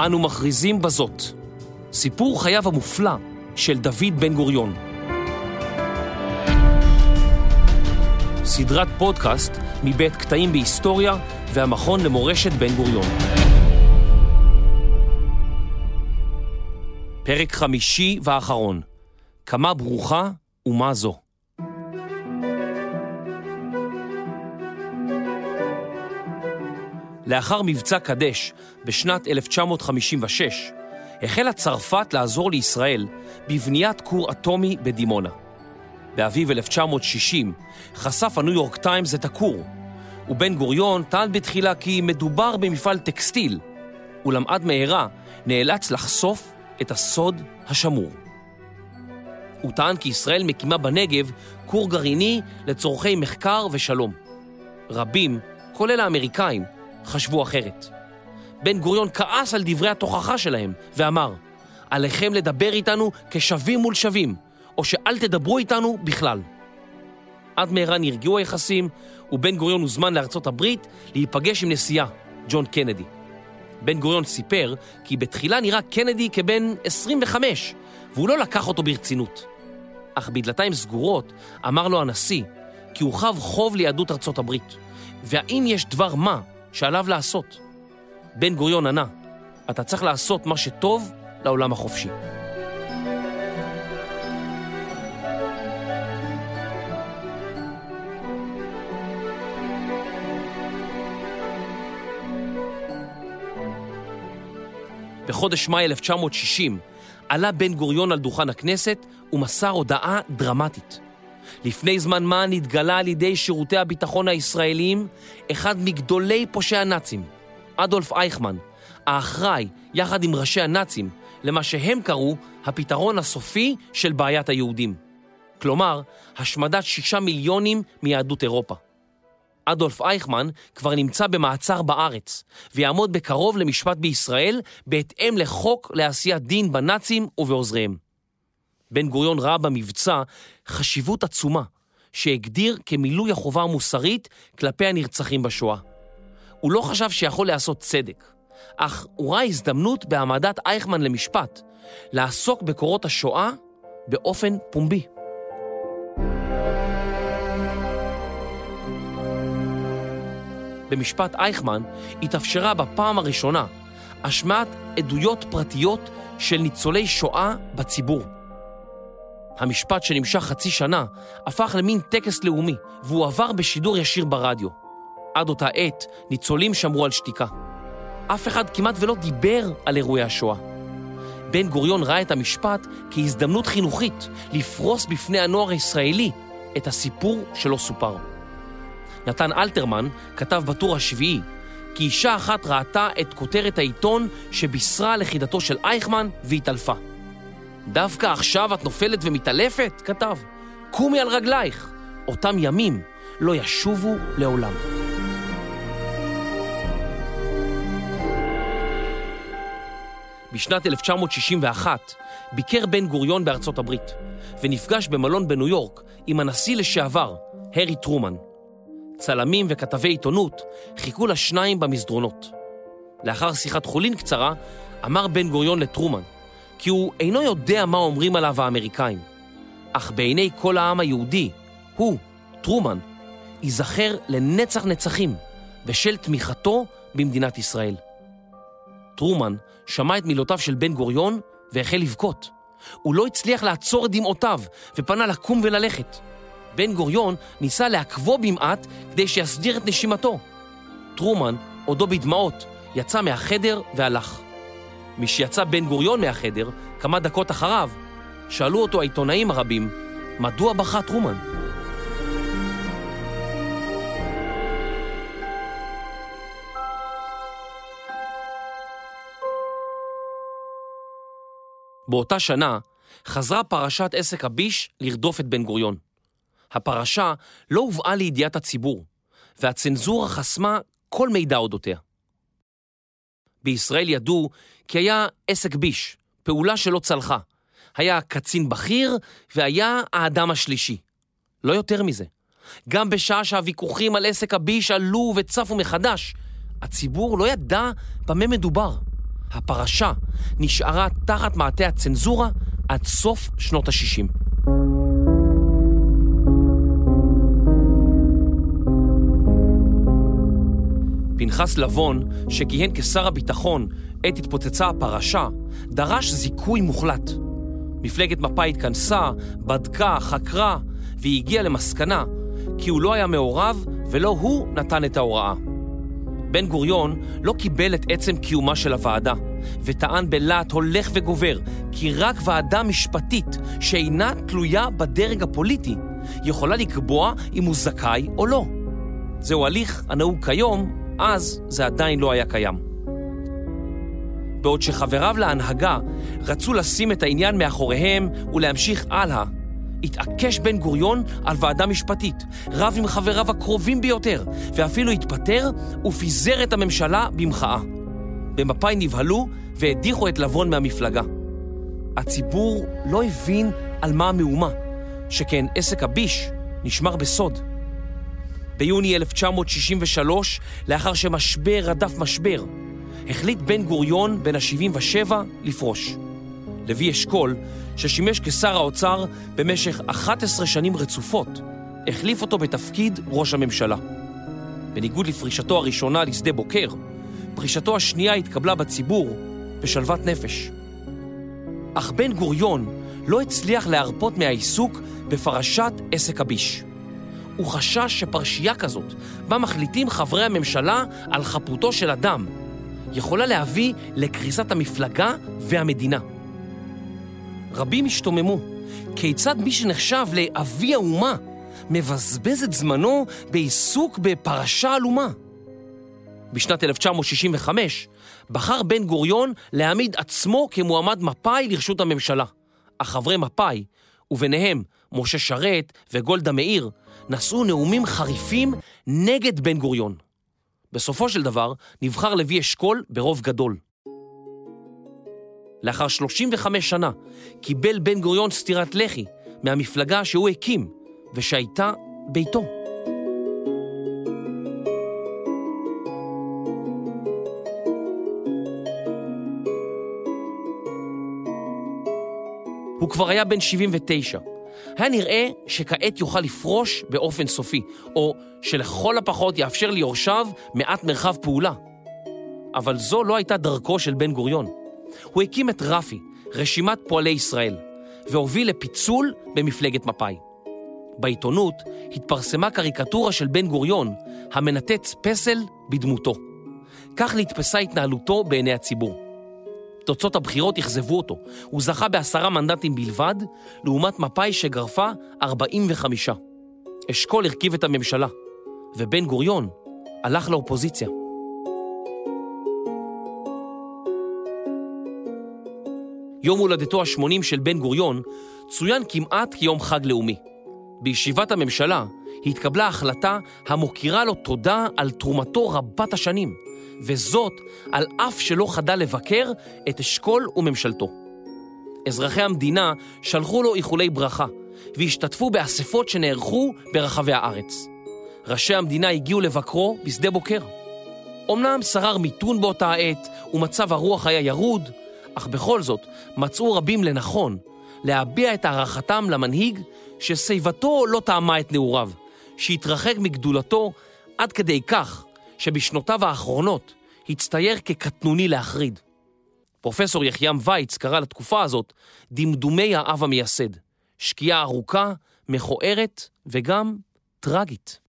אנו מכריזים בזאת. סיפור חייו המופלא של דוד בן גוריון. סדרת פודקאסט מבית קטעים בהיסטוריה והמכון למורשת בן גוריון. פרק חמישי ואחרון, כמה ברוכה ומה זו. לאחר מבצע קדש בשנת 1956, החלה צרפת לעזור לישראל בבניית כור אטומי בדימונה. באביב 1960 חשף הניו יורק טיימס את הכור, ובן גוריון טען בתחילה כי מדובר במפעל טקסטיל, אולם עד מהרה נאלץ לחשוף את הסוד השמור. הוא טען כי ישראל מקימה בנגב כור גרעיני לצורכי מחקר ושלום. רבים, כולל האמריקאים, חשבו אחרת. בן גוריון כעס על דברי התוכחה שלהם ואמר, עליכם לדבר איתנו כשווים מול שווים, או שאל תדברו איתנו בכלל. עד מהרה נרגעו היחסים, ובן גוריון הוזמן לארצות הברית להיפגש עם נשיאה, ג'ון קנדי. בן גוריון סיפר כי בתחילה נראה קנדי כבן 25, והוא לא לקח אותו ברצינות. אך בדלתיים סגורות אמר לו הנשיא כי הוא חב חוב ליהדות ארצות הברית, והאם יש דבר מה שעליו לעשות. בן גוריון ענה, אתה צריך לעשות מה שטוב לעולם החופשי. בחודש מאי 1960 עלה בן גוריון על דוכן הכנסת ומסר הודעה דרמטית. לפני זמן מה נתגלה על ידי שירותי הביטחון הישראליים אחד מגדולי פושעי הנאצים, אדולף אייכמן, האחראי, יחד עם ראשי הנאצים, למה שהם קראו הפתרון הסופי של בעיית היהודים. כלומר, השמדת שישה מיליונים מיהדות אירופה. אדולף אייכמן כבר נמצא במעצר בארץ, ויעמוד בקרוב למשפט בישראל בהתאם לחוק לעשיית דין בנאצים ובעוזריהם. בן גוריון ראה במבצע חשיבות עצומה, שהגדיר כמילוי החובה המוסרית כלפי הנרצחים בשואה. הוא לא חשב שיכול לעשות צדק, אך הוא ראה הזדמנות בהעמדת אייכמן למשפט, לעסוק בקורות השואה באופן פומבי. במשפט אייכמן התאפשרה בפעם הראשונה השמעת עדויות פרטיות של ניצולי שואה בציבור. המשפט שנמשך חצי שנה הפך למין טקס לאומי, והוא עבר בשידור ישיר ברדיו. עד אותה עת ניצולים שמרו על שתיקה. אף אחד כמעט ולא דיבר על אירועי השואה. בן גוריון ראה את המשפט כהזדמנות חינוכית לפרוס בפני הנוער הישראלי את הסיפור שלא סופר. נתן אלתרמן כתב בטור השביעי כי אישה אחת ראתה את כותרת העיתון שבישרה לכידתו של אייכמן והתעלפה. דווקא עכשיו את נופלת ומתעלפת? כתב. קומי על רגלייך. אותם ימים לא ישובו לעולם. בשנת 1961 ביקר בן גוריון בארצות הברית ונפגש במלון בניו יורק עם הנשיא לשעבר, הרי טרומן. צלמים וכתבי עיתונות חיכו לשניים במסדרונות. לאחר שיחת חולין קצרה, אמר בן גוריון לטרומן כי הוא אינו יודע מה אומרים עליו האמריקאים. אך בעיני כל העם היהודי, הוא, טרומן, ייזכר לנצח נצחים בשל תמיכתו במדינת ישראל. טרומן שמע את מילותיו של בן גוריון והחל לבכות. הוא לא הצליח לעצור את דמעותיו ופנה לקום וללכת. בן גוריון ניסה לעכבו במעט כדי שיסדיר את נשימתו. טרומן, עודו בדמעות, יצא מהחדר והלך. משיצא בן גוריון מהחדר, כמה דקות אחריו, שאלו אותו העיתונאים הרבים, מדוע בכה טרומן? באותה שנה חזרה פרשת עסק הביש לרדוף את בן גוריון. הפרשה לא הובאה לידיעת הציבור, והצנזורה חסמה כל מידע אודותיה. בישראל ידעו כי היה עסק ביש, פעולה שלא צלחה. היה קצין בכיר והיה האדם השלישי. לא יותר מזה. גם בשעה שהוויכוחים על עסק הביש עלו וצפו מחדש, הציבור לא ידע במה מדובר. הפרשה נשארה תחת מעטה הצנזורה עד סוף שנות ה-60. פנחס לבון, שכיהן כשר הביטחון עת התפוצצה הפרשה, דרש זיכוי מוחלט. מפלגת מפא"י התכנסה, בדקה, חקרה, והיא הגיעה למסקנה כי הוא לא היה מעורב ולא הוא נתן את ההוראה. בן גוריון לא קיבל את עצם קיומה של הוועדה, וטען בלהט הולך וגובר כי רק ועדה משפטית שאינה תלויה בדרג הפוליטי יכולה לקבוע אם הוא זכאי או לא. זהו הליך הנהוג כיום, אז זה עדיין לא היה קיים. בעוד שחבריו להנהגה רצו לשים את העניין מאחוריהם ולהמשיך הלאה, התעקש בן גוריון על ועדה משפטית, רב עם חבריו הקרובים ביותר, ואפילו התפטר ופיזר את הממשלה במחאה. במפא"י נבהלו והדיחו את לבון מהמפלגה. הציבור לא הבין על מה המהומה, שכן עסק הביש נשמר בסוד. ביוני 1963, לאחר שמשבר רדף משבר, החליט בן גוריון, בן ה-77, לפרוש. לוי אשכול, ששימש כשר האוצר במשך 11 שנים רצופות, החליף אותו בתפקיד ראש הממשלה. בניגוד לפרישתו הראשונה לשדה בוקר, פרישתו השנייה התקבלה בציבור בשלוות נפש. אך בן גוריון לא הצליח להרפות מהעיסוק בפרשת עסק הביש. הוא חשש שפרשייה כזאת, בה מחליטים חברי הממשלה על חפותו של אדם, יכולה להביא לקריסת המפלגה והמדינה. רבים השתוממו, כיצד מי שנחשב לאבי האומה מבזבז את זמנו בעיסוק בפרשה עלומה? בשנת 1965 בחר בן גוריון להעמיד עצמו כמועמד מפא"י לרשות הממשלה, אך חברי מפא"י, וביניהם משה שרת וגולדה מאיר, נשאו נאומים חריפים נגד בן גוריון. בסופו של דבר נבחר לוי אשכול ברוב גדול. לאחר 35 שנה קיבל בן גוריון סטירת לחי מהמפלגה שהוא הקים ושהייתה ביתו. הוא כבר היה בן 79, היה נראה שכעת יוכל לפרוש באופן סופי, או שלכל הפחות יאפשר ליורשיו מעט מרחב פעולה. אבל זו לא הייתה דרכו של בן גוריון. הוא הקים את רפ"י, רשימת פועלי ישראל, והוביל לפיצול במפלגת מפא"י. בעיתונות התפרסמה קריקטורה של בן גוריון, המנתץ פסל בדמותו. כך נתפסה התנהלותו בעיני הציבור. תוצאות הבחירות אכזבו אותו. הוא זכה בעשרה מנדטים בלבד, לעומת מפא"י שגרפה 45. אשכול הרכיב את הממשלה, ובן גוריון הלך לאופוזיציה. יום הולדתו ה-80 של בן גוריון צוין כמעט כיום חג לאומי. בישיבת הממשלה התקבלה החלטה המוקירה לו תודה על תרומתו רבת השנים, וזאת על אף שלא חדל לבקר את אשכול וממשלתו. אזרחי המדינה שלחו לו איחולי ברכה, והשתתפו באספות שנערכו ברחבי הארץ. ראשי המדינה הגיעו לבקרו בשדה בוקר. אמנם שרר מיתון באותה העת, ומצב הרוח היה ירוד, אך בכל זאת מצאו רבים לנכון להביע את הערכתם למנהיג ששיבתו לא טעמה את נעוריו, שהתרחק מגדולתו עד כדי כך שבשנותיו האחרונות הצטייר כקטנוני להחריד. פרופסור יחיעם וייץ קרא לתקופה הזאת דמדומי האב המייסד, שקיעה ארוכה, מכוערת וגם טרגית.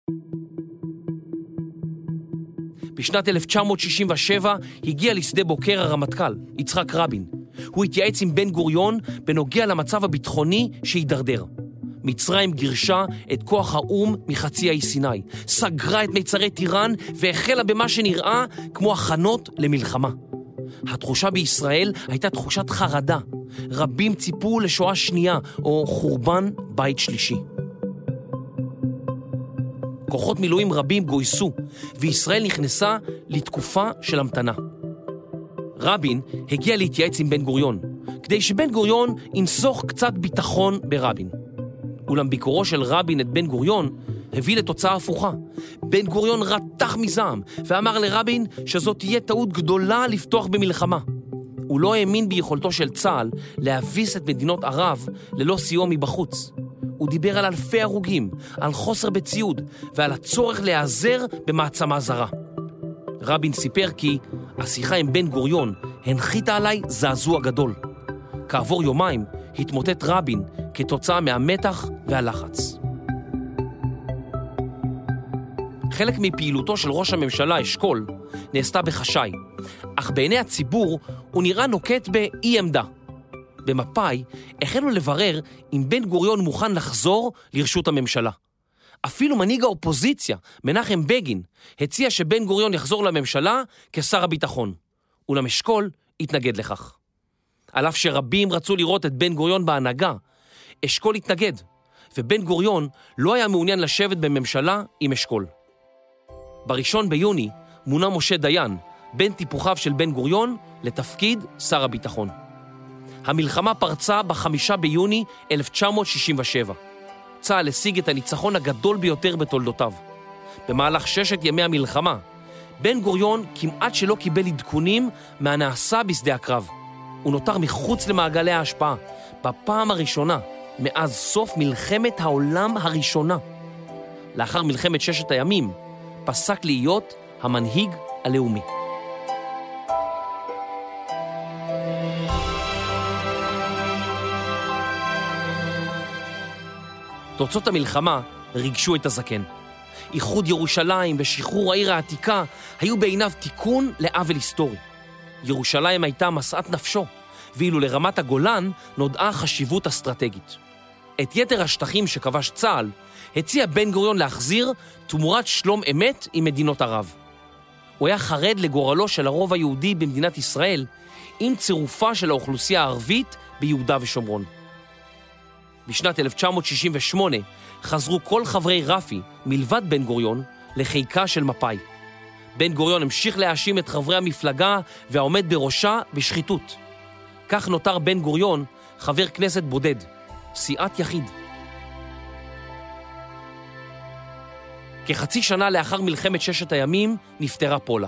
בשנת 1967 הגיע לשדה בוקר הרמטכ"ל, יצחק רבין. הוא התייעץ עם בן גוריון בנוגע למצב הביטחוני שהידרדר. מצרים גירשה את כוח האו"ם מחצי האי סיני, סגרה את מיצרי טיראן והחלה במה שנראה כמו הכנות למלחמה. התחושה בישראל הייתה תחושת חרדה. רבים ציפו לשואה שנייה או חורבן בית שלישי. כוחות מילואים רבים גויסו, וישראל נכנסה לתקופה של המתנה. רבין הגיע להתייעץ עם בן גוריון, כדי שבן גוריון ינסוך קצת ביטחון ברבין. אולם ביקורו של רבין את בן גוריון הביא לתוצאה הפוכה. בן גוריון רתח מזעם ואמר לרבין שזאת תהיה טעות גדולה לפתוח במלחמה. הוא לא האמין ביכולתו של צה"ל להביס את מדינות ערב ללא סיוע מבחוץ. הוא דיבר על אלפי הרוגים, על חוסר בציוד ועל הצורך להיעזר במעצמה זרה. רבין סיפר כי השיחה עם בן גוריון הנחיתה עליי זעזוע גדול. כעבור יומיים התמוטט רבין כתוצאה מהמתח והלחץ. חלק מפעילותו של ראש הממשלה אשכול נעשתה בחשאי, אך בעיני הציבור הוא נראה נוקט באי עמדה. במפא"י החלו לברר אם בן גוריון מוכן לחזור לרשות הממשלה. אפילו מנהיג האופוזיציה, מנחם בגין, הציע שבן גוריון יחזור לממשלה כשר הביטחון. אולם אשכול התנגד לכך. על אף שרבים רצו לראות את בן גוריון בהנהגה, אשכול התנגד, ובן גוריון לא היה מעוניין לשבת בממשלה עם אשכול. בראשון ביוני מונה משה דיין, בן טיפוחיו של בן גוריון, לתפקיד שר הביטחון. המלחמה פרצה בחמישה ביוני 1967. צה"ל השיג את הניצחון הגדול ביותר בתולדותיו. במהלך ששת ימי המלחמה, בן גוריון כמעט שלא קיבל עדכונים מהנעשה בשדה הקרב. הוא נותר מחוץ למעגלי ההשפעה, בפעם הראשונה מאז סוף מלחמת העולם הראשונה. לאחר מלחמת ששת הימים, פסק להיות המנהיג הלאומי. תוצאות המלחמה ריגשו את הזקן. איחוד ירושלים ושחרור העיר העתיקה היו בעיניו תיקון לעוול היסטורי. ירושלים הייתה משאת נפשו, ואילו לרמת הגולן נודעה חשיבות אסטרטגית. את יתר השטחים שכבש צה"ל הציע בן גוריון להחזיר תמורת שלום אמת עם מדינות ערב. הוא היה חרד לגורלו של הרוב היהודי במדינת ישראל עם צירופה של האוכלוסייה הערבית ביהודה ושומרון. בשנת 1968 חזרו כל חברי רפ"י, מלבד בן גוריון, לחיקה של מפא"י. בן גוריון המשיך להאשים את חברי המפלגה והעומד בראשה בשחיתות. כך נותר בן גוריון חבר כנסת בודד, סיעת יחיד. כחצי שנה לאחר מלחמת ששת הימים נפטרה פולה.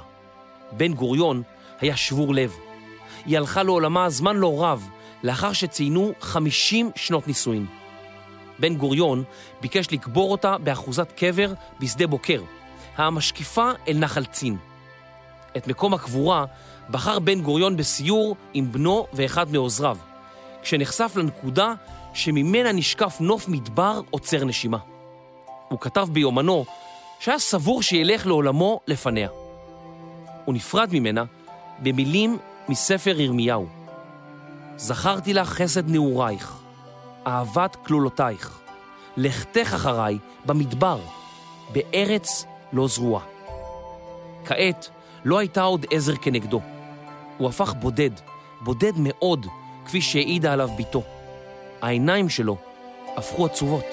בן גוריון היה שבור לב. היא הלכה לעולמה זמן לא רב לאחר שציינו 50 שנות נישואין. בן גוריון ביקש לקבור אותה באחוזת קבר בשדה בוקר, המשקיפה אל נחל צין. את מקום הקבורה בחר בן גוריון בסיור עם בנו ואחד מעוזריו, כשנחשף לנקודה שממנה נשקף נוף מדבר עוצר נשימה. הוא כתב ביומנו שהיה סבור שילך לעולמו לפניה. הוא נפרד ממנה במילים מספר ירמיהו. זכרתי לך חסד נעורייך, אהבת כלולותייך, לכתך אחריי במדבר, בארץ לא זרועה. כעת לא הייתה עוד עזר כנגדו. הוא הפך בודד, בודד מאוד, כפי שהעידה עליו בתו. העיניים שלו הפכו עצובות.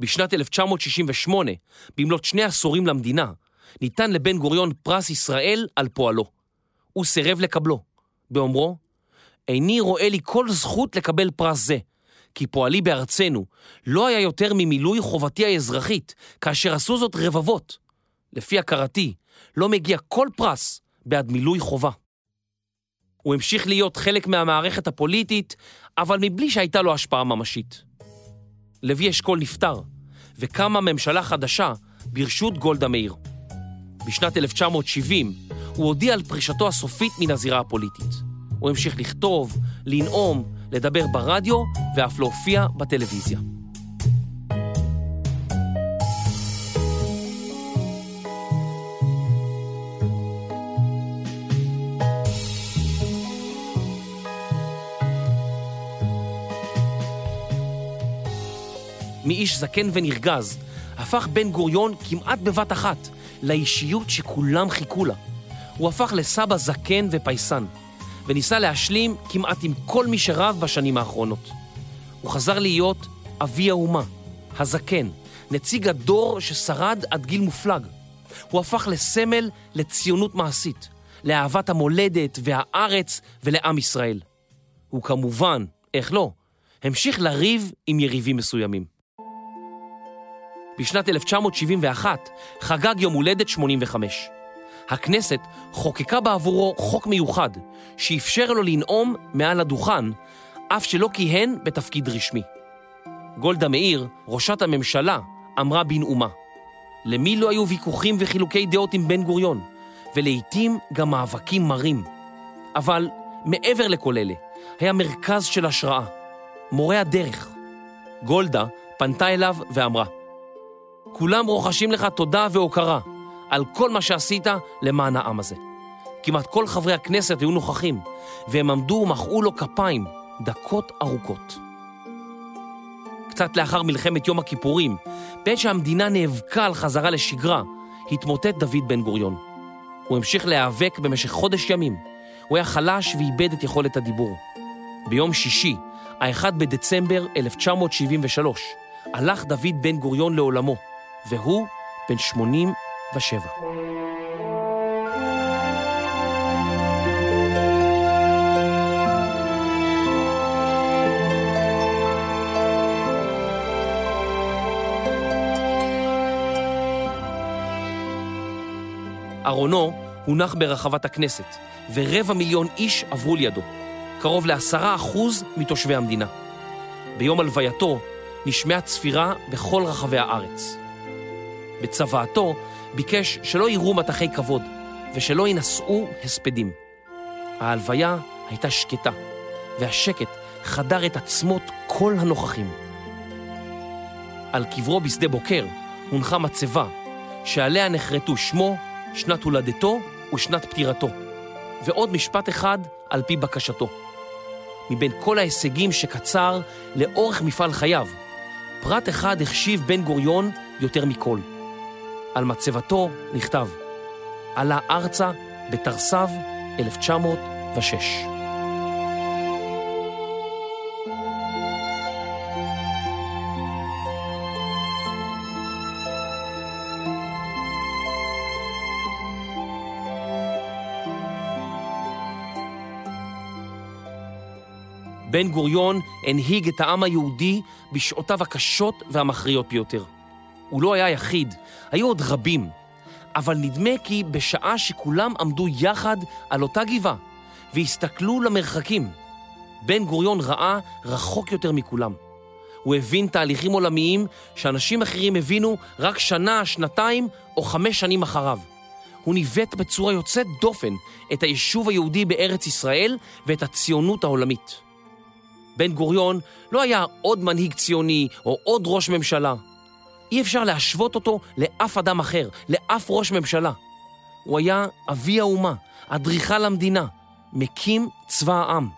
בשנת 1968, במלאת שני עשורים למדינה, ניתן לבן גוריון פרס ישראל על פועלו. הוא סירב לקבלו, באומרו, איני רואה לי כל זכות לקבל פרס זה, כי פועלי בארצנו לא היה יותר ממילוי חובתי האזרחית, כאשר עשו זאת רבבות. לפי הכרתי, לא מגיע כל פרס בעד מילוי חובה. הוא המשיך להיות חלק מהמערכת הפוליטית, אבל מבלי שהייתה לו השפעה ממשית. לוי אשכול נפטר, וקמה ממשלה חדשה ברשות גולדה מאיר. בשנת 1970 הוא הודיע על פרישתו הסופית מן הזירה הפוליטית. הוא המשיך לכתוב, לנאום, לדבר ברדיו ואף להופיע בטלוויזיה. מאיש זקן ונרגז, הפך בן גוריון כמעט בבת אחת לאישיות שכולם חיכו לה. הוא הפך לסבא זקן ופייסן, וניסה להשלים כמעט עם כל מי שרב בשנים האחרונות. הוא חזר להיות אבי האומה, הזקן, נציג הדור ששרד עד גיל מופלג. הוא הפך לסמל לציונות מעשית, לאהבת המולדת והארץ ולעם ישראל. הוא כמובן, איך לא, המשיך לריב עם יריבים מסוימים. בשנת 1971 חגג יום הולדת 85. הכנסת חוקקה בעבורו חוק מיוחד שאפשר לו לנאום מעל הדוכן, אף שלא כיהן בתפקיד רשמי. גולדה מאיר, ראשת הממשלה, אמרה בנאומה, למי לא היו ויכוחים וחילוקי דעות עם בן גוריון, ולעיתים גם מאבקים מרים. אבל מעבר לכל אלה, היה מרכז של השראה, מורה הדרך. גולדה פנתה אליו ואמרה, כולם רוחשים לך תודה והוקרה על כל מה שעשית למען העם הזה. כמעט כל חברי הכנסת היו נוכחים, והם עמדו ומחאו לו כפיים דקות ארוכות. קצת לאחר מלחמת יום הכיפורים, בעת שהמדינה נאבקה על חזרה לשגרה, התמוטט דוד בן גוריון. הוא המשיך להיאבק במשך חודש ימים. הוא היה חלש ואיבד את יכולת הדיבור. ביום שישי, ה-1 בדצמבר 1973, הלך דוד בן גוריון לעולמו, והוא בן 87. ארונו הונח ברחבת הכנסת, ורבע מיליון איש עברו לידו, קרוב לעשרה אחוז מתושבי המדינה. ביום הלווייתו נשמעה צפירה בכל רחבי הארץ. בצוואתו ביקש שלא יראו מטחי כבוד ושלא ינשאו הספדים. ההלוויה הייתה שקטה, והשקט חדר את עצמות כל הנוכחים. על קברו בשדה בוקר הונחה מצבה, שעליה נחרטו שמו, שנת הולדתו ושנת פטירתו, ועוד משפט אחד על פי בקשתו. מבין כל ההישגים שקצר לאורך מפעל חייו, פרט אחד החשיב בן גוריון יותר מכל. על מצבתו נכתב, עלה ארצה בתרס"ו 1906. בן גוריון הנהיג את העם היהודי בשעותיו הקשות והמכריעות ביותר. הוא לא היה יחיד, היו עוד רבים, אבל נדמה כי בשעה שכולם עמדו יחד על אותה גבעה והסתכלו למרחקים, בן גוריון ראה רחוק יותר מכולם. הוא הבין תהליכים עולמיים שאנשים אחרים הבינו רק שנה, שנתיים או חמש שנים אחריו. הוא ניווט בצורה יוצאת דופן את היישוב היהודי בארץ ישראל ואת הציונות העולמית. בן גוריון לא היה עוד מנהיג ציוני או עוד ראש ממשלה. אי אפשר להשוות אותו לאף אדם אחר, לאף ראש ממשלה. הוא היה אבי האומה, אדריכל המדינה, מקים צבא העם.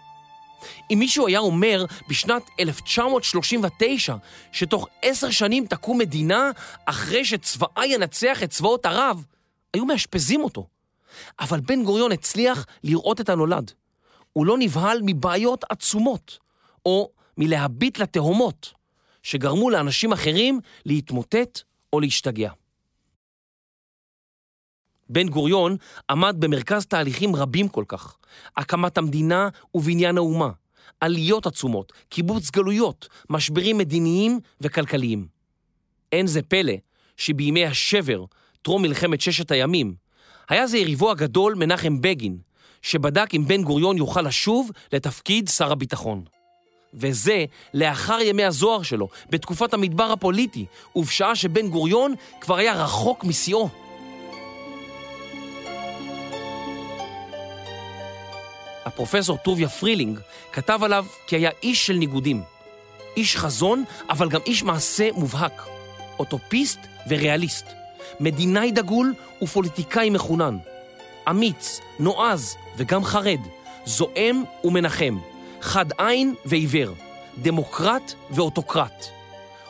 אם מישהו היה אומר בשנת 1939 שתוך עשר שנים תקום מדינה אחרי שצבאה ינצח את צבאות ערב, היו מאשפזים אותו. אבל בן גוריון הצליח לראות את הנולד. הוא לא נבהל מבעיות עצומות, או מלהביט לתהומות, שגרמו לאנשים אחרים להתמוטט או להשתגע. בן גוריון עמד במרכז תהליכים רבים כל כך, הקמת המדינה ובניין האומה, עליות עצומות, קיבוץ גלויות, משברים מדיניים וכלכליים. אין זה פלא שבימי השבר, טרום מלחמת ששת הימים, היה זה יריבו הגדול מנחם בגין, שבדק אם בן גוריון יוכל לשוב לתפקיד שר הביטחון. וזה לאחר ימי הזוהר שלו, בתקופת המדבר הפוליטי, ובשעה שבן גוריון כבר היה רחוק משיאו. הפרופסור טוביה פרילינג כתב עליו כי היה איש של ניגודים. איש חזון, אבל גם איש מעשה מובהק. אוטופיסט וריאליסט. מדינאי דגול ופוליטיקאי מחונן. אמיץ, נועז וגם חרד. זועם ומנחם. חד עין ועיוור, דמוקרט ואוטוקרט.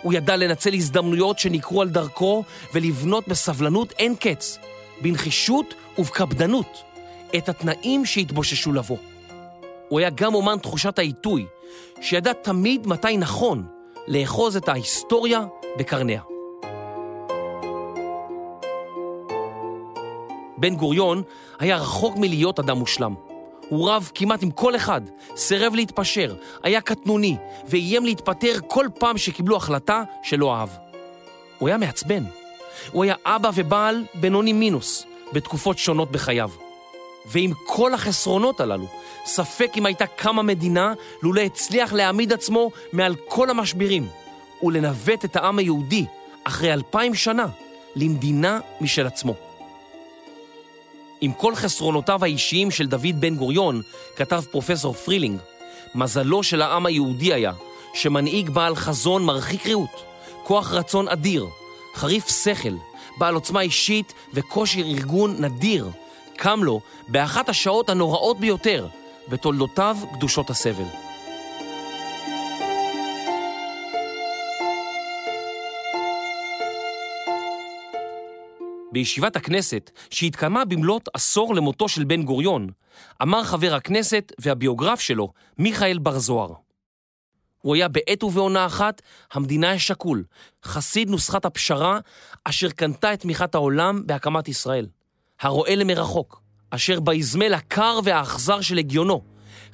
הוא ידע לנצל הזדמנויות שנקרו על דרכו ולבנות בסבלנות אין קץ, בנחישות ובקפדנות, את התנאים שהתבוששו לבוא. הוא היה גם אומן תחושת העיתוי, שידע תמיד מתי נכון לאחוז את ההיסטוריה בקרניה. בן גוריון היה רחוק מלהיות אדם מושלם. הוא רב כמעט עם כל אחד, סירב להתפשר, היה קטנוני, ואיים להתפטר כל פעם שקיבלו החלטה שלא אהב. הוא היה מעצבן. הוא היה אבא ובעל בינוני מינוס, בתקופות שונות בחייו. ועם כל החסרונות הללו, ספק אם הייתה קמה מדינה לולא הצליח להעמיד עצמו מעל כל המשברים ולנווט את העם היהודי אחרי אלפיים שנה למדינה משל עצמו. עם כל חסרונותיו האישיים של דוד בן גוריון, כתב פרופסור פרילינג, מזלו של העם היהודי היה שמנהיג בעל חזון מרחיק ראות, כוח רצון אדיר, חריף שכל, בעל עוצמה אישית וכושר ארגון נדיר, קם לו באחת השעות הנוראות ביותר בתולדותיו קדושות הסבל. בישיבת הכנסת, שהתקיימה במלאת עשור למותו של בן גוריון, אמר חבר הכנסת והביוגרף שלו, מיכאל בר זוהר. הוא היה בעת ובעונה אחת המדינה השקול, חסיד נוסחת הפשרה, אשר קנתה את תמיכת העולם בהקמת ישראל. הרואה למרחוק, אשר באזמל הקר והאכזר של הגיונו,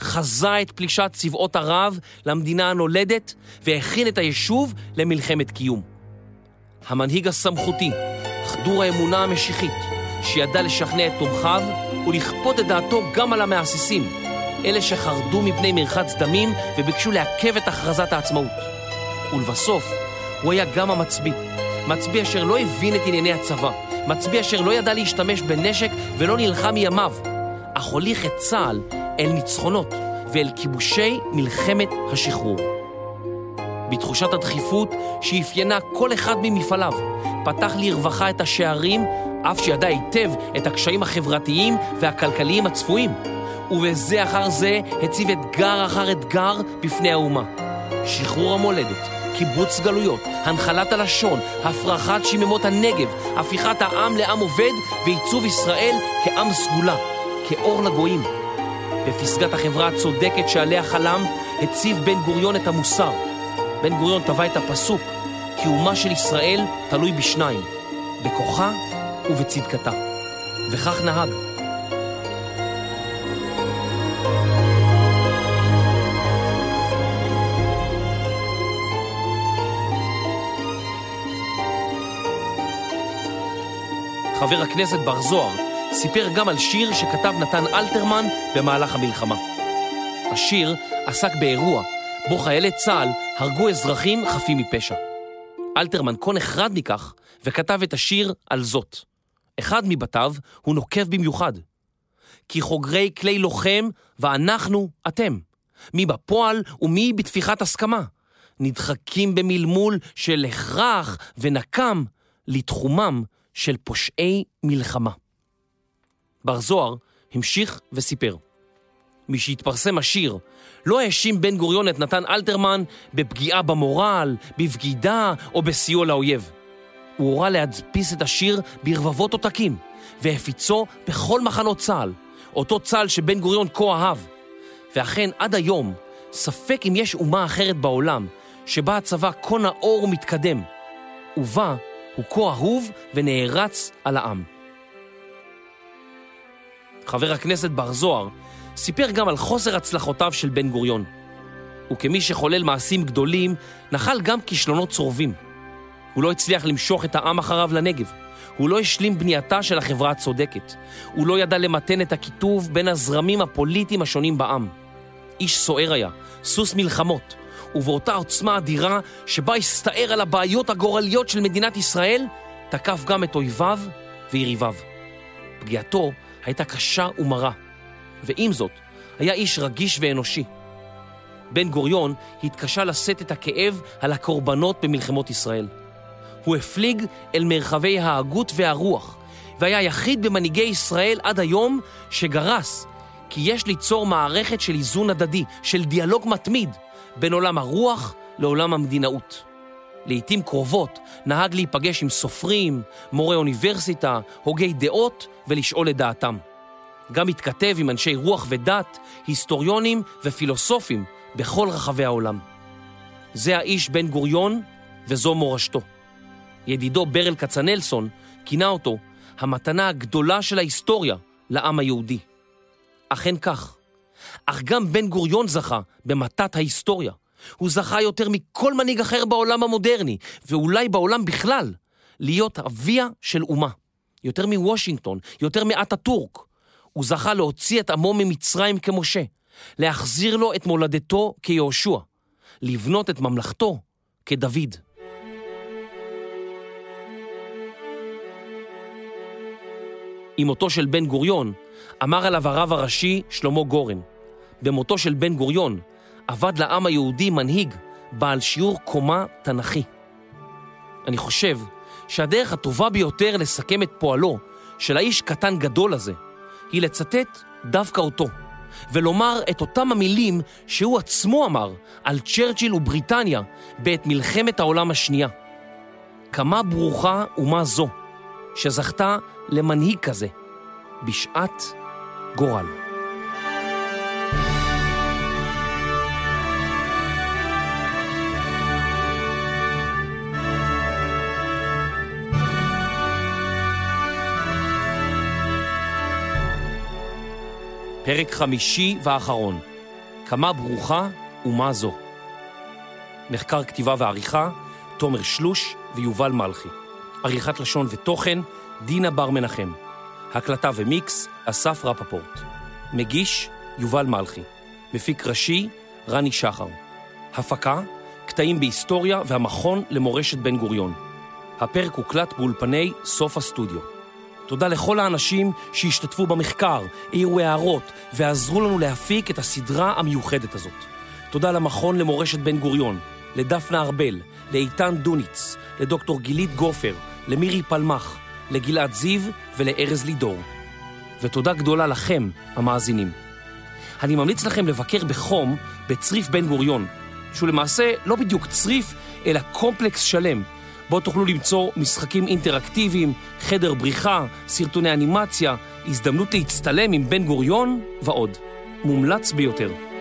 חזה את פלישת צבאות ערב למדינה הנולדת והכין את היישוב למלחמת קיום. המנהיג הסמכותי, חדור האמונה המשיחית, שידע לשכנע את תומכיו ולכפות את דעתו גם על המעסיסים, אלה שחרדו מפני מרחץ דמים וביקשו לעכב את הכרזת העצמאות. ולבסוף, הוא היה גם המצביא, מצביא אשר לא הבין את ענייני הצבא, מצביא אשר לא ידע להשתמש בנשק ולא נלחם מימיו, אך הוליך את צה"ל אל ניצחונות ואל כיבושי מלחמת השחרור. בתחושת הדחיפות שאפיינה כל אחד ממפעליו, פתח לרווחה את השערים, אף שידע היטב את הקשיים החברתיים והכלכליים הצפויים, ובזה אחר זה הציב אתגר אחר אתגר בפני האומה. שחרור המולדת, קיבוץ גלויות, הנחלת הלשון, הפרחת שיממות הנגב, הפיכת העם לעם עובד ועיצוב ישראל כעם סגולה, כאור לגויים. בפסגת החברה הצודקת שעליה חלם, הציב בן גוריון את המוסר. בן גוריון טבע את הפסוק, קיומה של ישראל תלוי בשניים, בכוחה ובצדקתה. וכך נהג. חבר הכנסת בר זוהר סיפר גם על שיר שכתב נתן אלתרמן במהלך המלחמה. השיר עסק באירוע בו חיילי צה"ל הרגו אזרחים חפים מפשע. אלתרמן כה נחרד מכך וכתב את השיר על זאת. אחד מבתיו הוא נוקב במיוחד. כי חוגרי כלי לוחם ואנחנו אתם. מי בפועל ומי בתפיחת הסכמה. נדחקים במלמול של הכרח ונקם לתחומם של פושעי מלחמה. בר זוהר המשיך וסיפר. משהתפרסם השיר, לא האשים בן גוריון את נתן אלתרמן בפגיעה במורל, בבגידה או בסיוע לאויב. הוא הורה להדפיס את השיר ברבבות עותקים, והפיצו בכל מחנות צה"ל, אותו צה"ל שבן גוריון כה אהב. ואכן, עד היום, ספק אם יש אומה אחרת בעולם שבה הצבא כה נאור ומתקדם, ובה הוא כה אהוב ונערץ על העם. חבר הכנסת בר זוהר סיפר גם על חוסר הצלחותיו של בן גוריון. וכמי שחולל מעשים גדולים, נחל גם כישלונות צורבים. הוא לא הצליח למשוך את העם אחריו לנגב. הוא לא השלים בנייתה של החברה הצודקת. הוא לא ידע למתן את הקיטוב בין הזרמים הפוליטיים השונים בעם. איש סוער היה, סוס מלחמות, ובאותה עוצמה אדירה שבה הסתער על הבעיות הגורליות של מדינת ישראל, תקף גם את אויביו ויריביו. פגיעתו הייתה קשה ומרה, ועם זאת, היה איש רגיש ואנושי. בן גוריון התקשה לשאת את הכאב על הקורבנות במלחמות ישראל. הוא הפליג אל מרחבי ההגות והרוח, והיה יחיד במנהיגי ישראל עד היום שגרס כי יש ליצור מערכת של איזון הדדי, של דיאלוג מתמיד, בין עולם הרוח לעולם המדינאות. לעתים קרובות נהג להיפגש עם סופרים, מורי אוניברסיטה, הוגי דעות ולשאול את דעתם. גם התכתב עם אנשי רוח ודת, היסטוריונים ופילוסופים בכל רחבי העולם. זה האיש בן גוריון וזו מורשתו. ידידו ברל כצנלסון כינה אותו המתנה הגדולה של ההיסטוריה לעם היהודי. אכן כך, אך גם בן גוריון זכה במתת ההיסטוריה. הוא זכה יותר מכל מנהיג אחר בעולם המודרני, ואולי בעולם בכלל, להיות אביה של אומה. יותר מוושינגטון, יותר מאטאטורק. הוא זכה להוציא את עמו ממצרים כמשה, להחזיר לו את מולדתו כיהושע, לבנות את ממלכתו כדוד. עם מותו של בן גוריון, אמר עליו הרב הראשי שלמה גורן. במותו של בן גוריון אבד לעם היהודי מנהיג בעל שיעור קומה תנכי. אני חושב שהדרך הטובה ביותר לסכם את פועלו של האיש קטן גדול הזה, היא לצטט דווקא אותו, ולומר את אותם המילים שהוא עצמו אמר על צ'רצ'יל ובריטניה בעת מלחמת העולם השנייה. כמה ברוכה אומה זו, שזכתה למנהיג כזה, בשעת גורל. פרק חמישי ואחרון, כמה ברוכה ומה זו. מחקר כתיבה ועריכה, תומר שלוש ויובל מלכי. עריכת לשון ותוכן, דינה בר מנחם. הקלטה ומיקס, אסף רפפורט. מגיש, יובל מלכי. מפיק ראשי, רני שחר. הפקה, קטעים בהיסטוריה והמכון למורשת בן גוריון. הפרק הוקלט באולפני סוף הסטודיו. תודה לכל האנשים שהשתתפו במחקר, העירו הערות ועזרו לנו להפיק את הסדרה המיוחדת הזאת. תודה למכון למורשת בן גוריון, לדפנה ארבל, לאיתן דוניץ, לדוקטור גילית גופר, למירי פלמח, לגלעד זיו ולארז לידור. ותודה גדולה לכם, המאזינים. אני ממליץ לכם לבקר בחום בצריף בן גוריון, שהוא למעשה לא בדיוק צריף, אלא קומפלקס שלם, בו תוכלו למצוא משחקים אינטראקטיביים, חדר בריחה, סרטוני אנימציה, הזדמנות להצטלם עם בן גוריון ועוד. מומלץ ביותר.